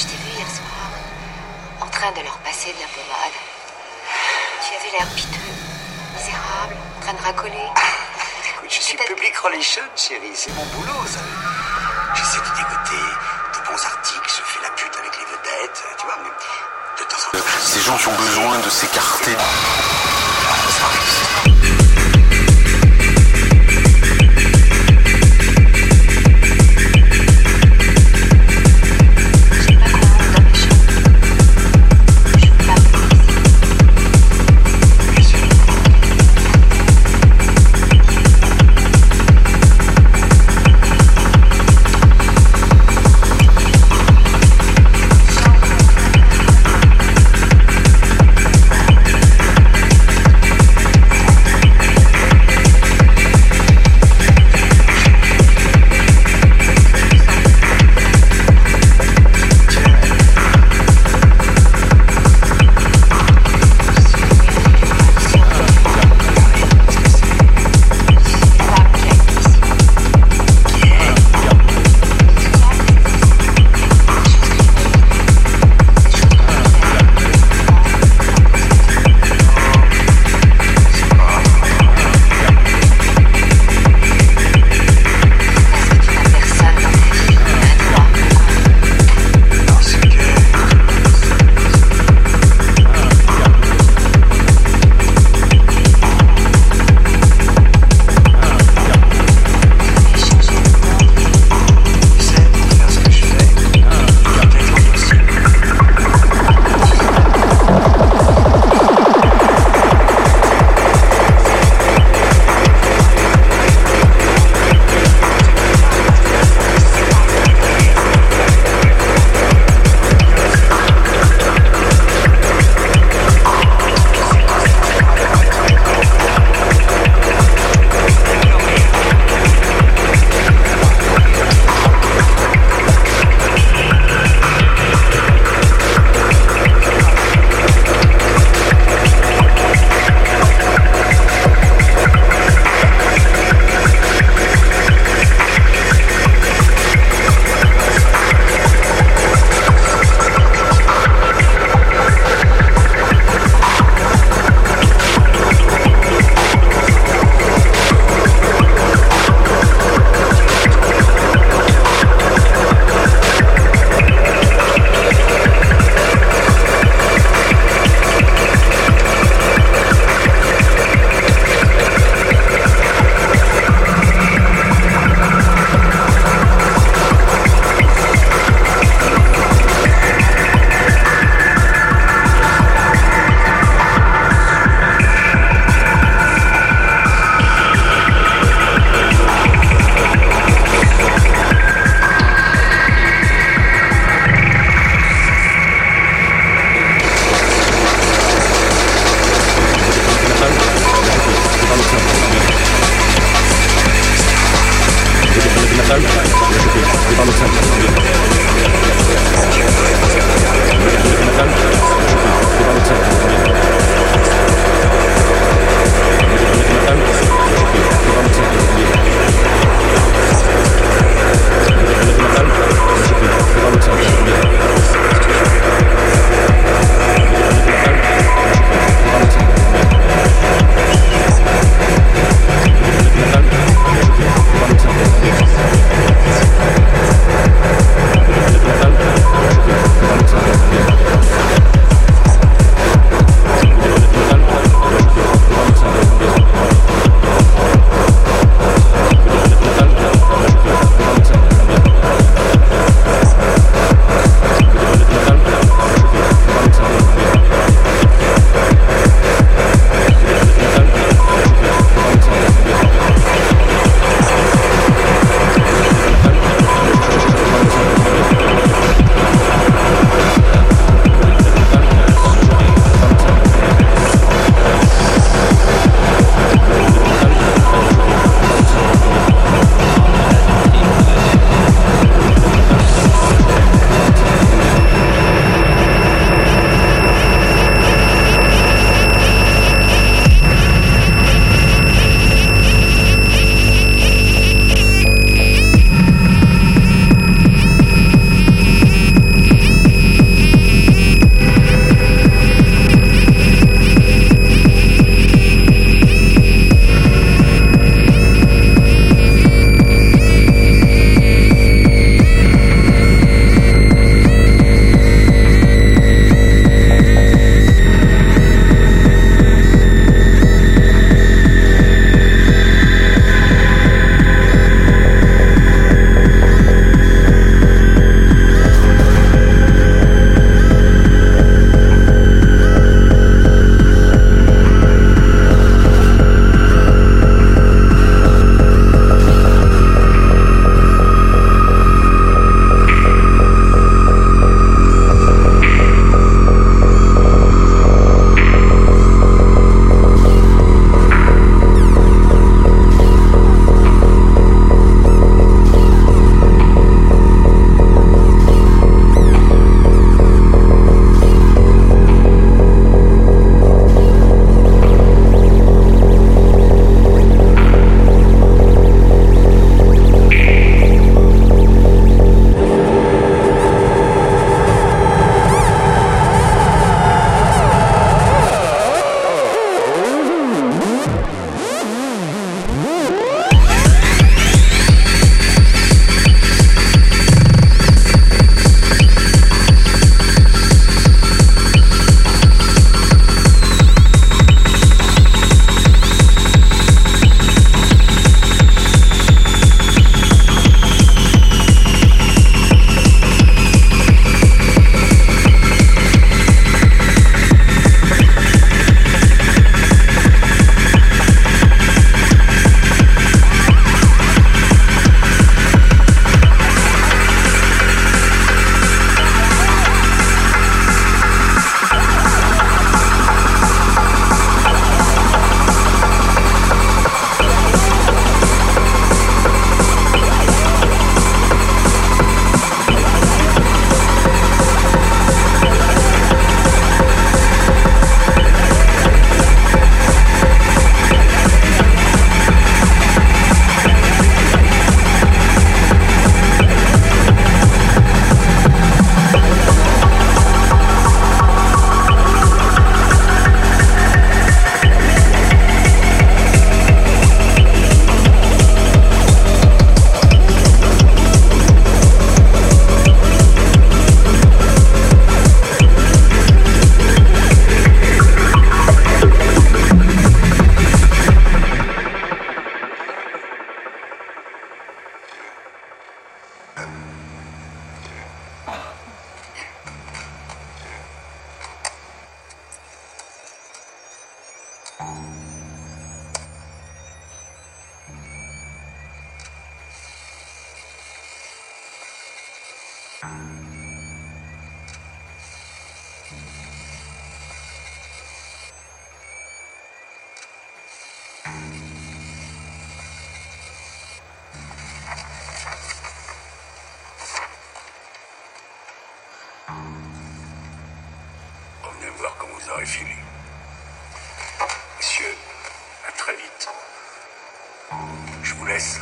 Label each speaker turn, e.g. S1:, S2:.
S1: Je t'ai vu hier soir, en train de leur passer de la pommade. Tu avais l'air piteux, misérable, en train de racoler.
S2: Écoute, je suis public relation, chérie. C'est mon boulot, ça. J'essaie de dégoter de bons articles, je fais la pute avec les vedettes, tu vois, mais de temps en temps.
S3: Ces gens qui ont besoin de s'écarter.
S1: Sais Alexander. Thank mm -hmm. you.
S2: Revenez voir quand vous aurez fini. Messieurs, à très vite. Je vous laisse.